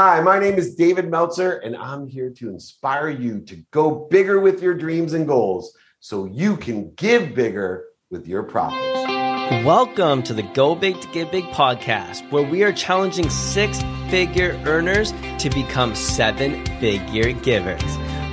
Hi, my name is David Meltzer, and I'm here to inspire you to go bigger with your dreams and goals so you can give bigger with your profits. Welcome to the Go Big to Give Big podcast, where we are challenging six figure earners to become seven figure givers.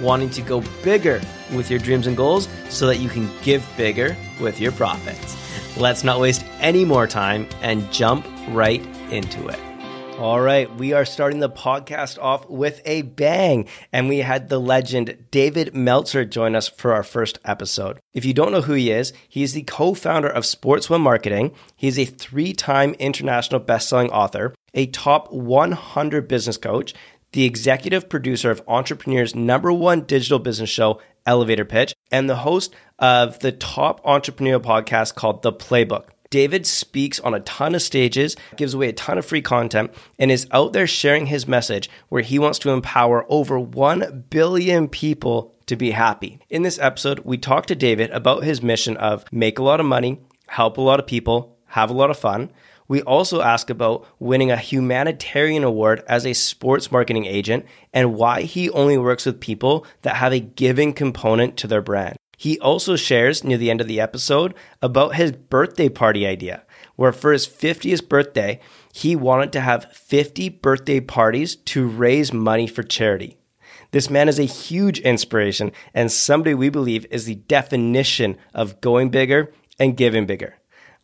wanting to go bigger with your dreams and goals so that you can give bigger with your profits. Let's not waste any more time and jump right into it. All right, we are starting the podcast off with a bang, and we had the legend David Meltzer join us for our first episode. If you don't know who he is, he is the co founder of Sports 1 Marketing. He is a three time international best-selling author, a top 100 business coach, the executive producer of Entrepreneur's number one digital business show, Elevator Pitch, and the host of the top entrepreneurial podcast called The Playbook. David speaks on a ton of stages, gives away a ton of free content, and is out there sharing his message where he wants to empower over 1 billion people to be happy. In this episode, we talk to David about his mission of make a lot of money, help a lot of people, have a lot of fun. We also ask about winning a humanitarian award as a sports marketing agent and why he only works with people that have a giving component to their brand. He also shares near the end of the episode about his birthday party idea, where for his 50th birthday, he wanted to have 50 birthday parties to raise money for charity. This man is a huge inspiration and somebody we believe is the definition of going bigger and giving bigger.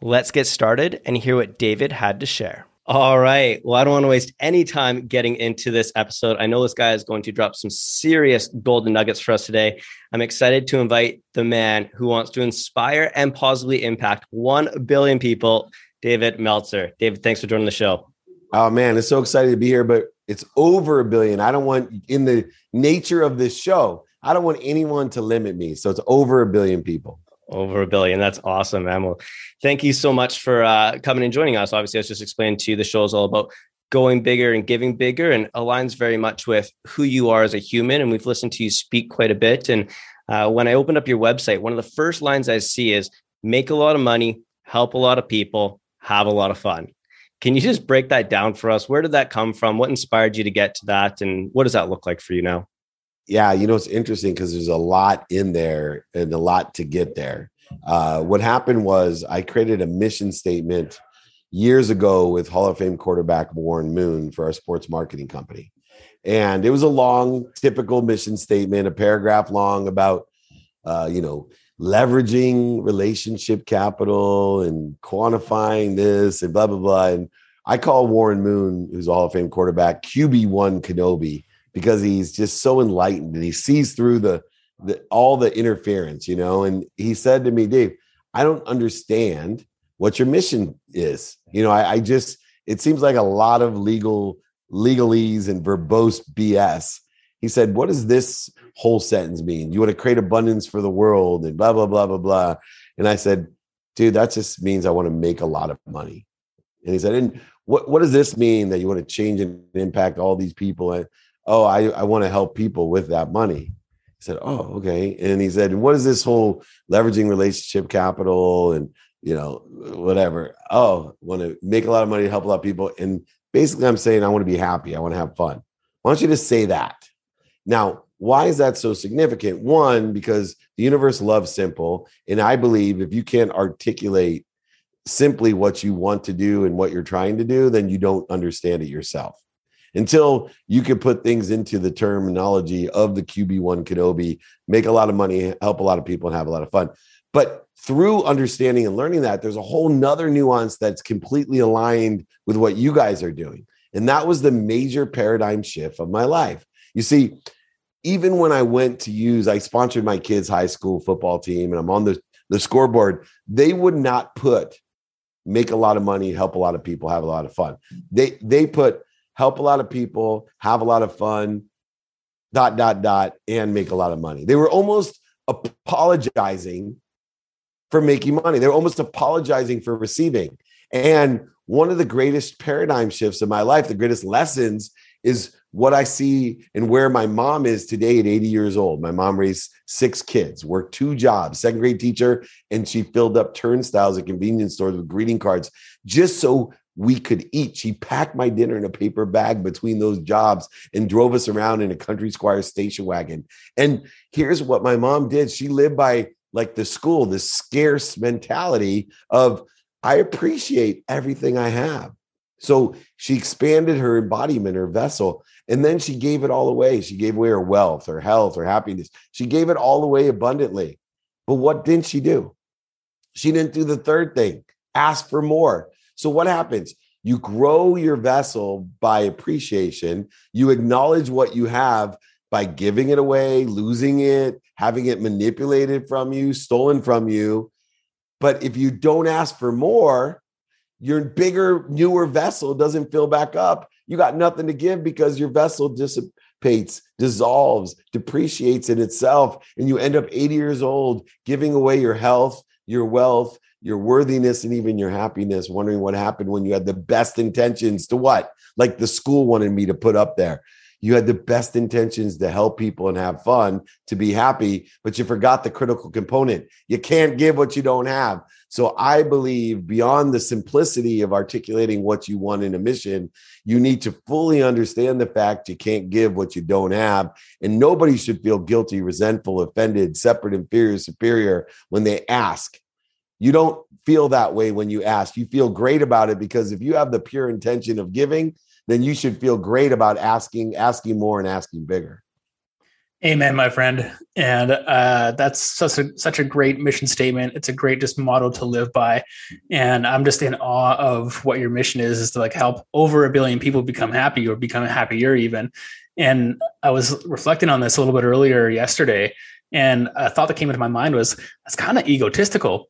Let's get started and hear what David had to share. All right. Well, I don't want to waste any time getting into this episode. I know this guy is going to drop some serious golden nuggets for us today. I'm excited to invite the man who wants to inspire and positively impact 1 billion people, David Meltzer. David, thanks for joining the show. Oh, man, it's so excited to be here, but it's over a billion. I don't want, in the nature of this show, I don't want anyone to limit me. So it's over a billion people. Over a billion. That's awesome. Well, thank you so much for uh, coming and joining us. Obviously, I was just explaining to you the show is all about going bigger and giving bigger and aligns very much with who you are as a human. And we've listened to you speak quite a bit. And uh, when I opened up your website, one of the first lines I see is make a lot of money, help a lot of people, have a lot of fun. Can you just break that down for us? Where did that come from? What inspired you to get to that? And what does that look like for you now? Yeah, you know, it's interesting because there's a lot in there and a lot to get there. Uh, what happened was I created a mission statement years ago with Hall of Fame quarterback Warren Moon for our sports marketing company. And it was a long, typical mission statement, a paragraph long about, uh, you know, leveraging relationship capital and quantifying this and blah, blah, blah. And I call Warren Moon, who's a Hall of Fame quarterback, QB1 Kenobi because he's just so enlightened and he sees through the, the all the interference, you know. And he said to me, Dave, I don't understand what your mission is. You know, I, I just it seems like a lot of legal legalese and verbose BS. He said, What does this whole sentence mean? You want to create abundance for the world and blah, blah, blah, blah, blah. And I said, Dude, that just means I want to make a lot of money. And he said, And what, what does this mean that you want to change and impact all these people? And oh, I, I want to help people with that money. He said, oh, okay. And he said, what is this whole leveraging relationship capital and, you know, whatever. Oh, I want to make a lot of money to help a lot of people. And basically, I'm saying I want to be happy. I want to have fun. Why don't you just say that? Now, why is that so significant? One, because the universe loves simple. And I believe if you can't articulate simply what you want to do and what you're trying to do, then you don't understand it yourself until you can put things into the terminology of the QB1 Kenobi, make a lot of money, help a lot of people, and have a lot of fun. But through understanding and learning that, there's a whole nother nuance that's completely aligned with what you guys are doing. And that was the major paradigm shift of my life. You see, even when I went to use, I sponsored my kids' high school football team and I'm on the, the scoreboard, they would not put make a lot of money, help a lot of people, have a lot of fun. They they put help a lot of people, have a lot of fun, dot dot dot and make a lot of money. They were almost apologizing for making money. They were almost apologizing for receiving. And one of the greatest paradigm shifts in my life, the greatest lessons is what I see and where my mom is today at 80 years old. My mom raised six kids, worked two jobs, second grade teacher, and she filled up turnstiles at convenience stores with greeting cards just so we could eat. She packed my dinner in a paper bag between those jobs and drove us around in a country squire station wagon. And here's what my mom did she lived by like the school, the scarce mentality of, I appreciate everything I have. So she expanded her embodiment, her vessel, and then she gave it all away. She gave away her wealth, her health, her happiness. She gave it all away abundantly. But what didn't she do? She didn't do the third thing ask for more. So what happens? You grow your vessel by appreciation. You acknowledge what you have by giving it away, losing it, having it manipulated from you, stolen from you. But if you don't ask for more, your bigger, newer vessel doesn't fill back up. You got nothing to give because your vessel dissipates, dissolves, depreciates in itself. And you end up 80 years old giving away your health, your wealth, your worthiness and even your happiness, wondering what happened when you had the best intentions to what? Like the school wanted me to put up there. You had the best intentions to help people and have fun, to be happy, but you forgot the critical component. You can't give what you don't have. So I believe beyond the simplicity of articulating what you want in a mission, you need to fully understand the fact you can't give what you don't have. And nobody should feel guilty, resentful, offended, separate, inferior, superior when they ask you don't feel that way when you ask. You feel great about it because if you have the pure intention of giving, then you should feel great about asking, asking more, and asking bigger. Amen, my friend. And uh, that's such a such a great mission statement. It's a great just model to live by. And I'm just in awe of what your mission is, is to like help over a billion people become happy or become happier even. And I was reflecting on this a little bit earlier yesterday. And a thought that came into my mind was that's kind of egotistical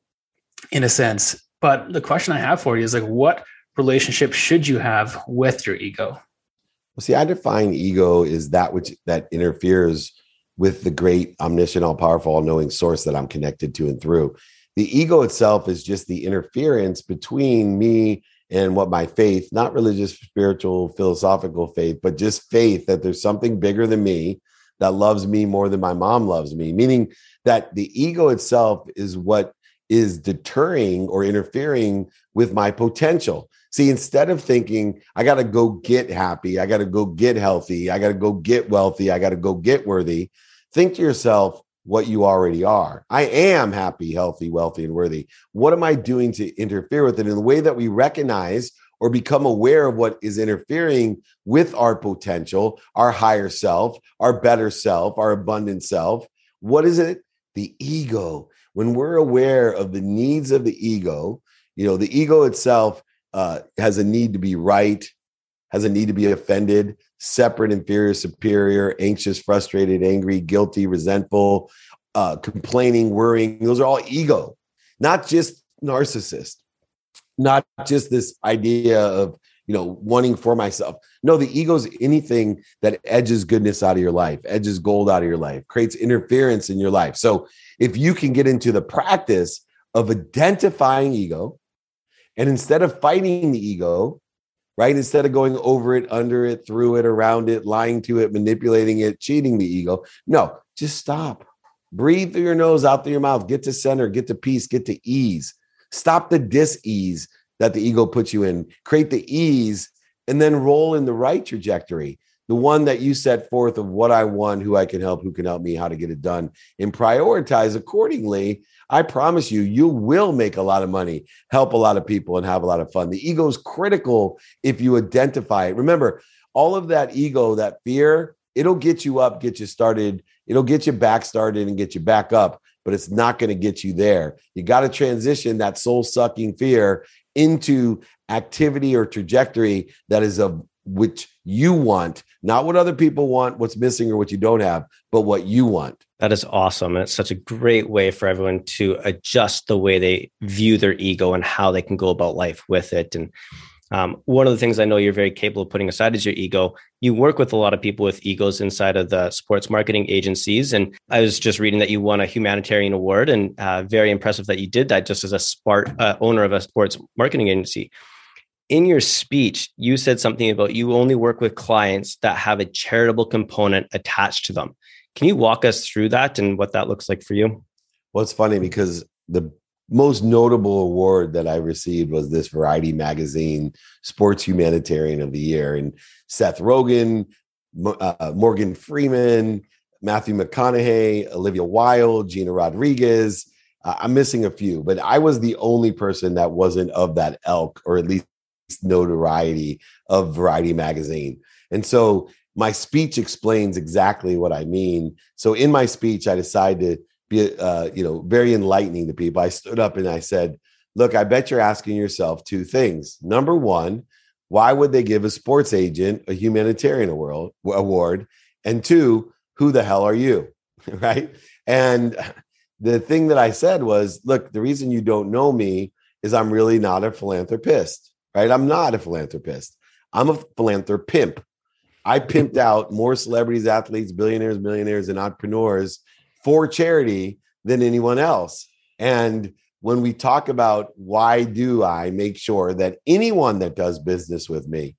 in a sense. But the question I have for you is like, what relationship should you have with your ego? Well, see, I define ego is that which that interferes with the great omniscient, all powerful, all knowing source that I'm connected to and through. The ego itself is just the interference between me and what my faith, not religious, spiritual, philosophical faith, but just faith that there's something bigger than me that loves me more than my mom loves me, meaning that the ego itself is what is deterring or interfering with my potential. See, instead of thinking, I got to go get happy, I got to go get healthy, I got to go get wealthy, I got to go get worthy, think to yourself what you already are. I am happy, healthy, wealthy, and worthy. What am I doing to interfere with it? In the way that we recognize or become aware of what is interfering with our potential, our higher self, our better self, our abundant self, what is it? The ego when we're aware of the needs of the ego, you know, the ego itself uh, has a need to be right, has a need to be offended, separate, inferior, superior, anxious, frustrated, angry, guilty, resentful, uh, complaining, worrying. Those are all ego, not just narcissist, not just this idea of you know wanting for myself. No, the ego is anything that edges goodness out of your life, edges gold out of your life, creates interference in your life. So if you can get into the practice of identifying ego and instead of fighting the ego, right, instead of going over it, under it, through it, around it, lying to it, manipulating it, cheating the ego, no, just stop. Breathe through your nose, out through your mouth, get to center, get to peace, get to ease. Stop the dis ease that the ego puts you in, create the ease, and then roll in the right trajectory the one that you set forth of what I want, who I can help, who can help me, how to get it done, and prioritize accordingly. I promise you, you will make a lot of money, help a lot of people, and have a lot of fun. The ego is critical if you identify it. Remember, all of that ego, that fear, it'll get you up, get you started, it'll get you back started and get you back up, but it's not going to get you there. You got to transition that soul sucking fear into activity or trajectory that is of which you want, not what other people want, what's missing or what you don't have, but what you want. That is awesome. And it's such a great way for everyone to adjust the way they view their ego and how they can go about life with it. And um, one of the things I know you're very capable of putting aside is your ego. You work with a lot of people with egos inside of the sports marketing agencies. And I was just reading that you won a humanitarian award and uh, very impressive that you did that just as a smart uh, owner of a sports marketing agency. In your speech, you said something about you only work with clients that have a charitable component attached to them. Can you walk us through that and what that looks like for you? Well, it's funny because the most notable award that I received was this Variety Magazine Sports Humanitarian of the Year. And Seth Rogen, uh, Morgan Freeman, Matthew McConaughey, Olivia Wilde, Gina Rodriguez. Uh, I'm missing a few, but I was the only person that wasn't of that elk or at least notoriety of Variety Magazine. And so my speech explains exactly what I mean. So in my speech, I decided to be uh, you know very enlightening to people. I stood up and i said look i bet you're asking yourself two things. Number one why would they give a sports agent a humanitarian award award? And two who the hell are you? Right? And the thing that i said was look the reason you don't know me is i'm really not a philanthropist. Right? I'm not a philanthropist. I'm a philanthropimp. I pimped out more celebrities athletes billionaires millionaires and entrepreneurs for charity than anyone else. And when we talk about why do I make sure that anyone that does business with me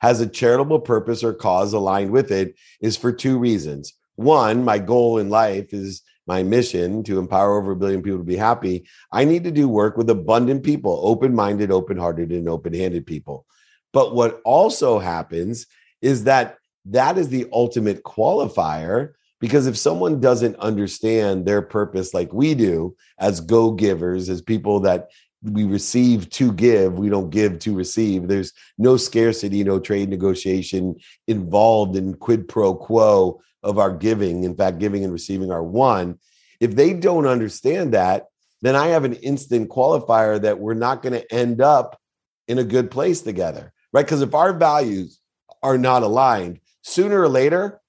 has a charitable purpose or cause aligned with it is for two reasons. One, my goal in life is my mission to empower over a billion people to be happy. I need to do work with abundant people, open minded, open hearted, and open handed people. But what also happens is that that is the ultimate qualifier because if someone doesn't understand their purpose like we do as go givers, as people that we receive to give, we don't give to receive. There's no scarcity, no trade negotiation involved in quid pro quo of our giving. In fact, giving and receiving are one. If they don't understand that, then I have an instant qualifier that we're not going to end up in a good place together, right? Because if our values are not aligned, sooner or later,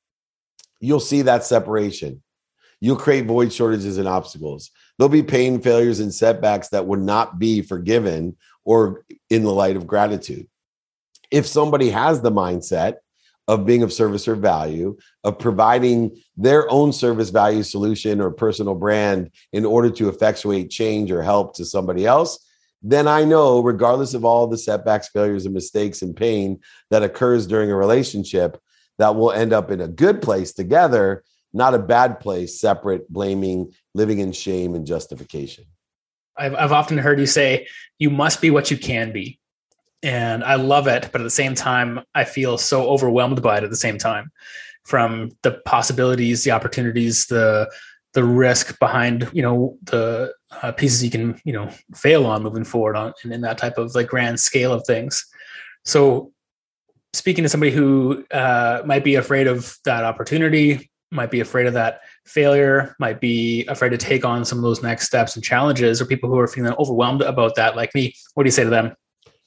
you'll see that separation. You'll create void shortages and obstacles. There'll be pain, failures, and setbacks that would not be forgiven or in the light of gratitude. If somebody has the mindset of being of service or value, of providing their own service value solution or personal brand in order to effectuate change or help to somebody else, then I know, regardless of all the setbacks, failures, and mistakes and pain that occurs during a relationship, that we'll end up in a good place together, not a bad place, separate, blaming, living in shame and justification. I've, I've often heard you say, you must be what you can be. And I love it. But at the same time, I feel so overwhelmed by it at the same time from the possibilities, the opportunities, the, the risk behind, you know, the uh, pieces you can, you know, fail on moving forward on and in that type of like grand scale of things. So speaking to somebody who uh, might be afraid of that opportunity, might be afraid of that failure, might be afraid to take on some of those next steps and challenges, or people who are feeling overwhelmed about that, like me, what do you say to them?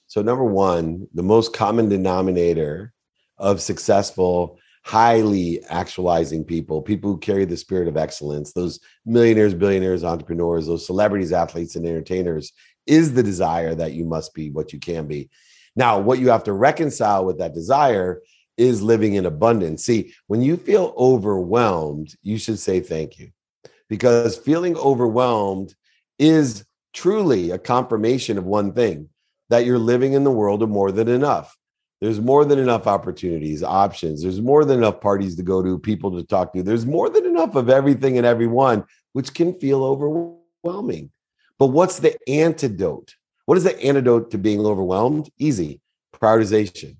So, number one, the most common denominator of successful, highly actualizing people, people who carry the spirit of excellence, those millionaires, billionaires, entrepreneurs, those celebrities, athletes, and entertainers, is the desire that you must be what you can be. Now, what you have to reconcile with that desire is living in abundance. See, when you feel overwhelmed, you should say thank you because feeling overwhelmed is truly a confirmation of one thing that you're living in the world of more than enough. There's more than enough opportunities, options. There's more than enough parties to go to, people to talk to. There's more than enough of everything and everyone, which can feel overwhelming. But what's the antidote? What is the antidote to being overwhelmed? Easy prioritization.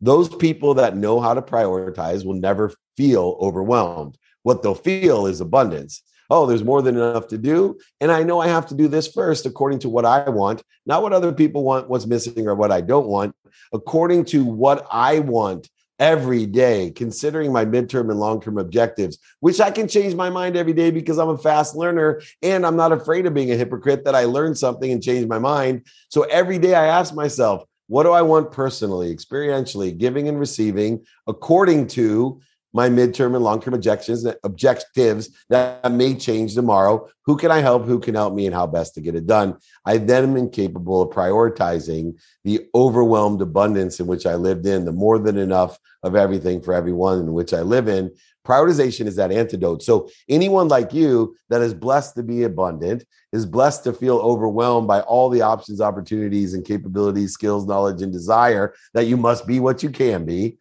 Those people that know how to prioritize will never feel overwhelmed. What they'll feel is abundance. Oh, there's more than enough to do. And I know I have to do this first according to what I want, not what other people want, what's missing, or what I don't want, according to what I want every day, considering my midterm and long term objectives, which I can change my mind every day because I'm a fast learner and I'm not afraid of being a hypocrite that I learned something and changed my mind. So every day I ask myself, what do I want personally, experientially, giving and receiving according to my midterm and long term objectives, objectives that may change tomorrow. Who can I help? Who can help me? And how best to get it done? I then am incapable of prioritizing the overwhelmed abundance in which I lived in, the more than enough of everything for everyone in which I live in. Prioritization is that antidote. So, anyone like you that is blessed to be abundant, is blessed to feel overwhelmed by all the options, opportunities, and capabilities, skills, knowledge, and desire that you must be what you can be.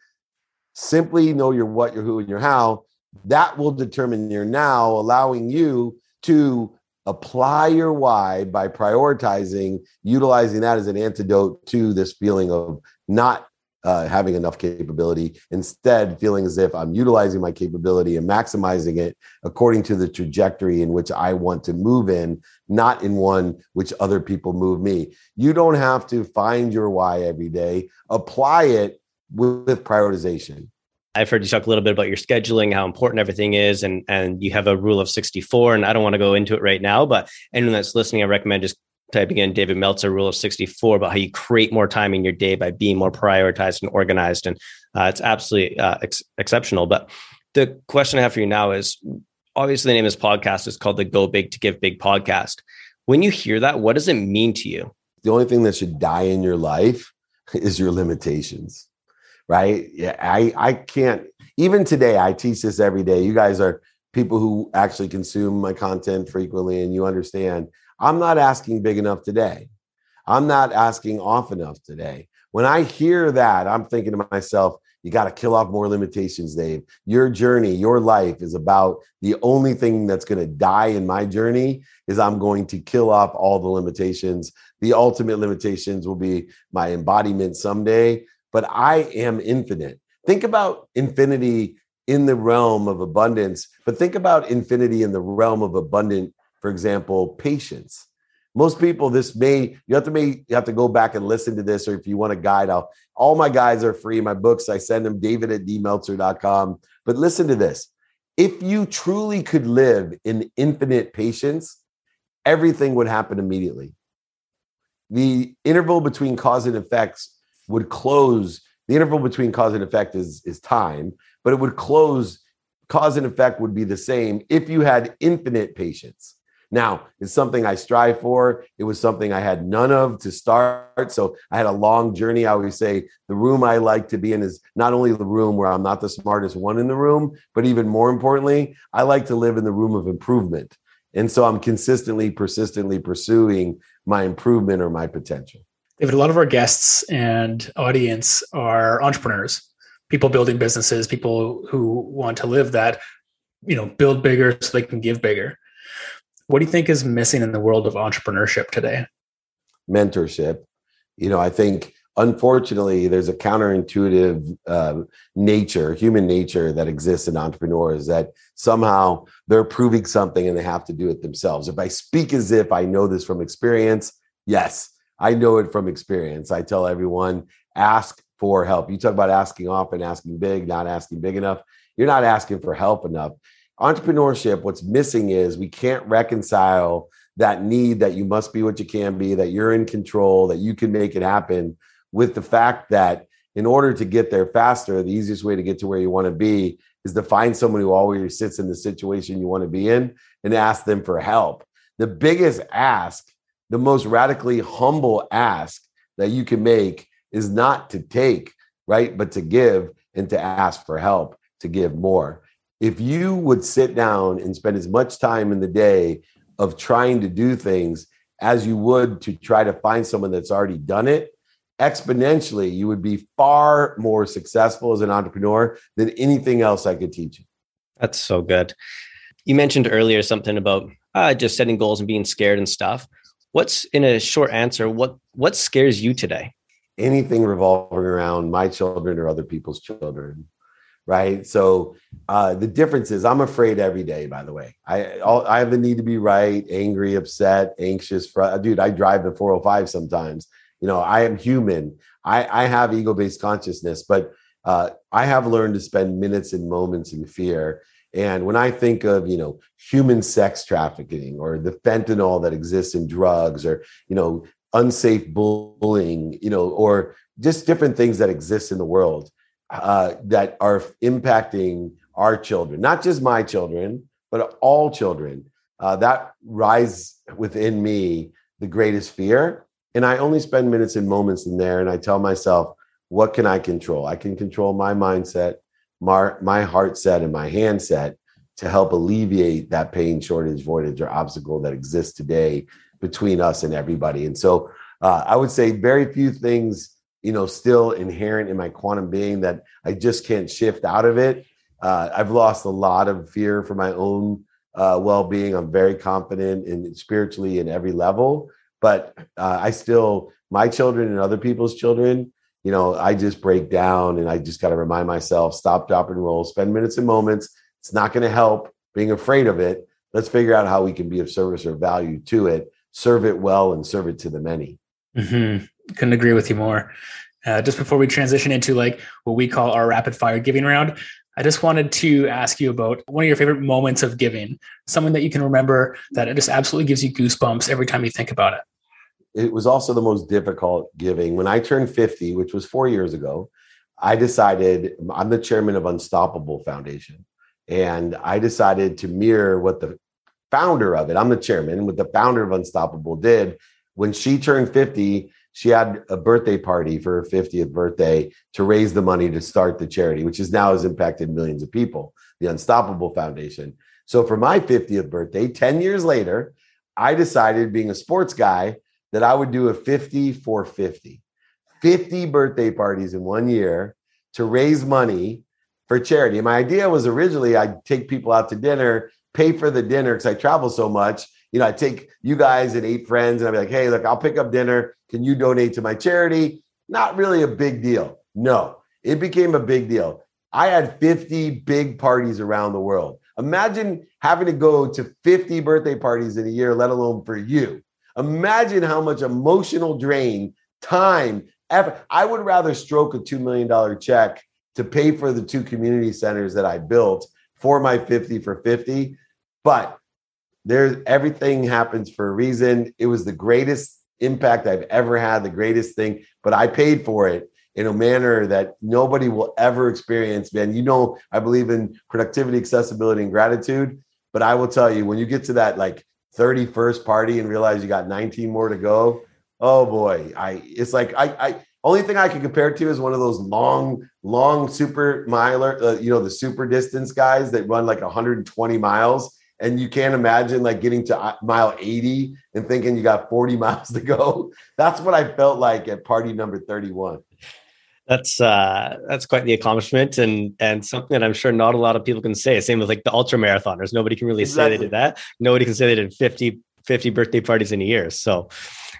Simply know your what, your who, and your how. That will determine your now, allowing you to apply your why by prioritizing, utilizing that as an antidote to this feeling of not uh, having enough capability, instead feeling as if I'm utilizing my capability and maximizing it according to the trajectory in which I want to move in, not in one which other people move me. You don't have to find your why every day, apply it with, prioritization. I've heard you talk a little bit about your scheduling, how important everything is, and and you have a rule of 64. And I don't want to go into it right now, but anyone that's listening, I recommend just typing in David Meltzer rule of 64 about how you create more time in your day by being more prioritized and organized. And uh, it's absolutely uh, ex- exceptional. But the question I have for you now is obviously the name of this podcast is called the Go Big to Give Big podcast. When you hear that, what does it mean to you? The only thing that should die in your life is your limitations, right? Yeah, I, I can't, even today, I teach this every day. You guys are people who actually consume my content frequently and you understand I'm not asking big enough today. I'm not asking off enough today. When I hear that, I'm thinking to myself, you got to kill off more limitations, Dave. Your journey, your life is about the only thing that's going to die in my journey is I'm going to kill off all the limitations. The ultimate limitations will be my embodiment someday, but I am infinite. Think about infinity in the realm of abundance, but think about infinity in the realm of abundant for example, patience. Most people, this may you have to may you have to go back and listen to this, or if you want a guide, I'll all my guides are free. My books, I send them David at dmeltzer.com. But listen to this. If you truly could live in infinite patience, everything would happen immediately. The interval between cause and effects would close. The interval between cause and effect is, is time, but it would close. Cause and effect would be the same if you had infinite patience. Now, it's something I strive for. It was something I had none of to start. So I had a long journey. I always say the room I like to be in is not only the room where I'm not the smartest one in the room, but even more importantly, I like to live in the room of improvement. And so I'm consistently, persistently pursuing my improvement or my potential. David, a lot of our guests and audience are entrepreneurs, people building businesses, people who want to live that, you know, build bigger so they can give bigger. What do you think is missing in the world of entrepreneurship today? Mentorship. You know, I think unfortunately there's a counterintuitive uh, nature, human nature that exists in entrepreneurs that somehow they're proving something and they have to do it themselves. If I speak as if I know this from experience, yes, I know it from experience. I tell everyone ask for help. You talk about asking often, asking big, not asking big enough. You're not asking for help enough entrepreneurship, what's missing is we can't reconcile that need that you must be what you can be, that you're in control, that you can make it happen with the fact that in order to get there faster, the easiest way to get to where you want to be is to find someone who always sits in the situation you want to be in and ask them for help. The biggest ask, the most radically humble ask that you can make is not to take, right? But to give and to ask for help to give more if you would sit down and spend as much time in the day of trying to do things as you would to try to find someone that's already done it, exponentially, you would be far more successful as an entrepreneur than anything else I could teach you. That's so good. You mentioned earlier something about uh, just setting goals and being scared and stuff. What's in a short answer? What what scares you today? Anything revolving around my children or other people's children right? So uh, the difference is I'm afraid every day. By the way, I all, I have the need to be right, angry, upset, anxious. Fr- Dude, I drive the 405 sometimes. You know, I am human. I, I have ego based consciousness, but uh, I have learned to spend minutes and moments in fear. And when I think of, you know, human sex trafficking or the fentanyl that exists in drugs or, you know, unsafe bullying, you know, or just different things that exist in the world, uh, that are impacting our children, not just my children, but all children. Uh, that rise within me the greatest fear. And I only spend minutes and moments in there. And I tell myself, what can I control? I can control my mindset, my, my heart set, and my hand set to help alleviate that pain, shortage, voidage, or obstacle that exists today between us and everybody. And so uh, I would say very few things, you know, still inherent in my quantum being that I just can't shift out of it. Uh, I've lost a lot of fear for my own uh, well-being. I'm very confident in spiritually in every level, but uh, I still my children and other people's children. You know, I just break down and I just got to remind myself: stop, drop, and roll. Spend minutes and moments. It's not going to help being afraid of it. Let's figure out how we can be of service or value to it serve it well and serve it to the many. Mm-hmm. Couldn't agree with you more. Uh, just before we transition into like what we call our rapid fire giving round, I just wanted to ask you about one of your favorite moments of giving, something that you can remember that it just absolutely gives you goosebumps every time you think about it. It was also the most difficult giving. When I turned 50, which was four years ago, I decided I'm the chairman of Unstoppable Foundation. And I decided to mirror what the founder of it, I'm the chairman, what the founder of Unstoppable did when she turned 50, she had a birthday party for her 50th birthday to raise the money to start the charity, which is now has impacted millions of people, the Unstoppable Foundation. So for my 50th birthday, 10 years later, I decided, being a sports guy, that I would do a 50 for 50, 50 birthday parties in one year to raise money for charity. And my idea was originally I'd take people out to dinner pay for the dinner because I travel so much. You know, I take you guys and eight friends and I'd be like, hey, look, I'll pick up dinner. Can you donate to my charity? Not really a big deal. No, it became a big deal. I had 50 big parties around the world. Imagine having to go to 50 birthday parties in a year, let alone for you. Imagine how much emotional drain, time, effort. I would rather stroke a $2 million check to pay for the two community centers that I built for my 50 for 50 but there's everything happens for a reason. It was the greatest impact I've ever had, the greatest thing, but I paid for it in a manner that nobody will ever experience, man. You know, I believe in productivity, accessibility, and gratitude. But I will tell you, when you get to that like 31st party and realize you got 19 more to go, oh boy, I it's like I I only thing I can compare to is one of those long, long super miler, uh, you know, the super distance guys that run like 120 miles and you can't imagine like getting to uh, mile 80 and thinking you got 40 miles to go. That's what I felt like at party number 31. That's uh that's quite the accomplishment and and something that I'm sure not a lot of people can say. Same with like the ultra marathoners. Nobody can really exactly. say they did that. Nobody can say they did 50 50 birthday parties in a year. So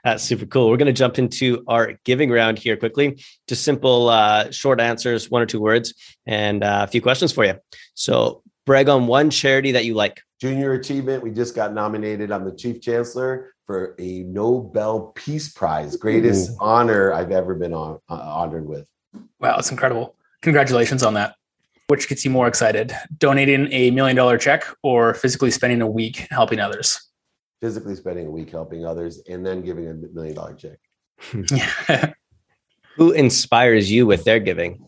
that's super cool. We're going to jump into our giving round here quickly. Just simple, uh, short answers, one or two words, and uh, a few questions for you. So, brag on one charity that you like. Junior Achievement. We just got nominated. I'm the Chief Chancellor for a Nobel Peace Prize. Greatest Ooh. honor I've ever been on, uh, honored with. Wow, it's incredible. Congratulations on that. Which gets you more excited? Donating a million dollar check or physically spending a week helping others? Physically spending a week helping others and then giving a million dollar check. Who inspires you with their giving?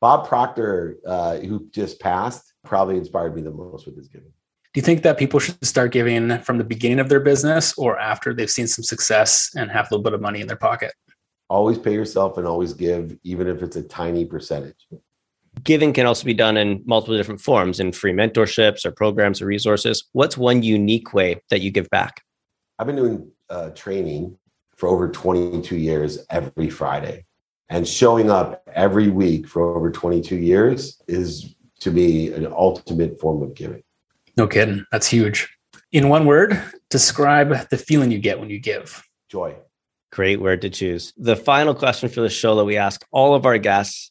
Bob Proctor, uh, who just passed, probably inspired me the most with his giving. Do you think that people should start giving from the beginning of their business or after they've seen some success and have a little bit of money in their pocket? Always pay yourself and always give, even if it's a tiny percentage. Giving can also be done in multiple different forms in free mentorships or programs or resources. What's one unique way that you give back? I've been doing uh, training for over 22 years every Friday. And showing up every week for over 22 years is to me an ultimate form of giving. No kidding. That's huge. In one word, describe the feeling you get when you give. Joy. Great word to choose. The final question for the show that we ask all of our guests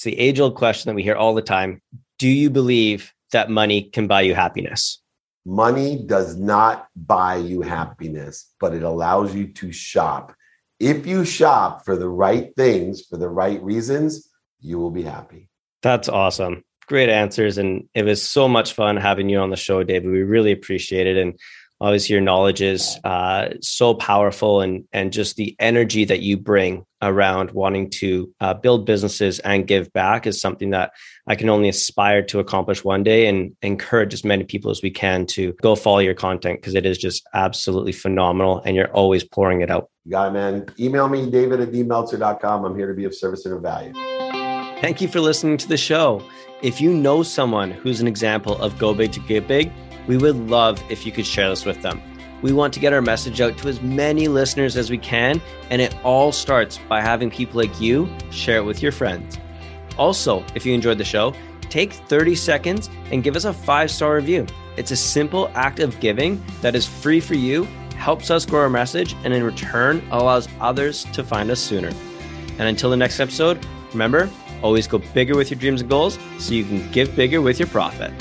it's the age old question that we hear all the time. Do you believe that money can buy you happiness? Money does not buy you happiness, but it allows you to shop. If you shop for the right things, for the right reasons, you will be happy. That's awesome great answers. And it was so much fun having you on the show, David. We really appreciate it. And obviously your knowledge is uh, so powerful and and just the energy that you bring around wanting to uh, build businesses and give back is something that I can only aspire to accomplish one day and encourage as many people as we can to go follow your content because it is just absolutely phenomenal and you're always pouring it out. You got it, man. Email me, david at dmeltzer.com. I'm here to be of service and of value. Thank you for listening to the show. If you know someone who's an example of go big to get big, we would love if you could share this with them. We want to get our message out to as many listeners as we can, and it all starts by having people like you share it with your friends. Also, if you enjoyed the show, take 30 seconds and give us a five star review. It's a simple act of giving that is free for you, helps us grow our message, and in return allows others to find us sooner. And until the next episode, remember, always go bigger with your dreams and goals so you can give bigger with your profit.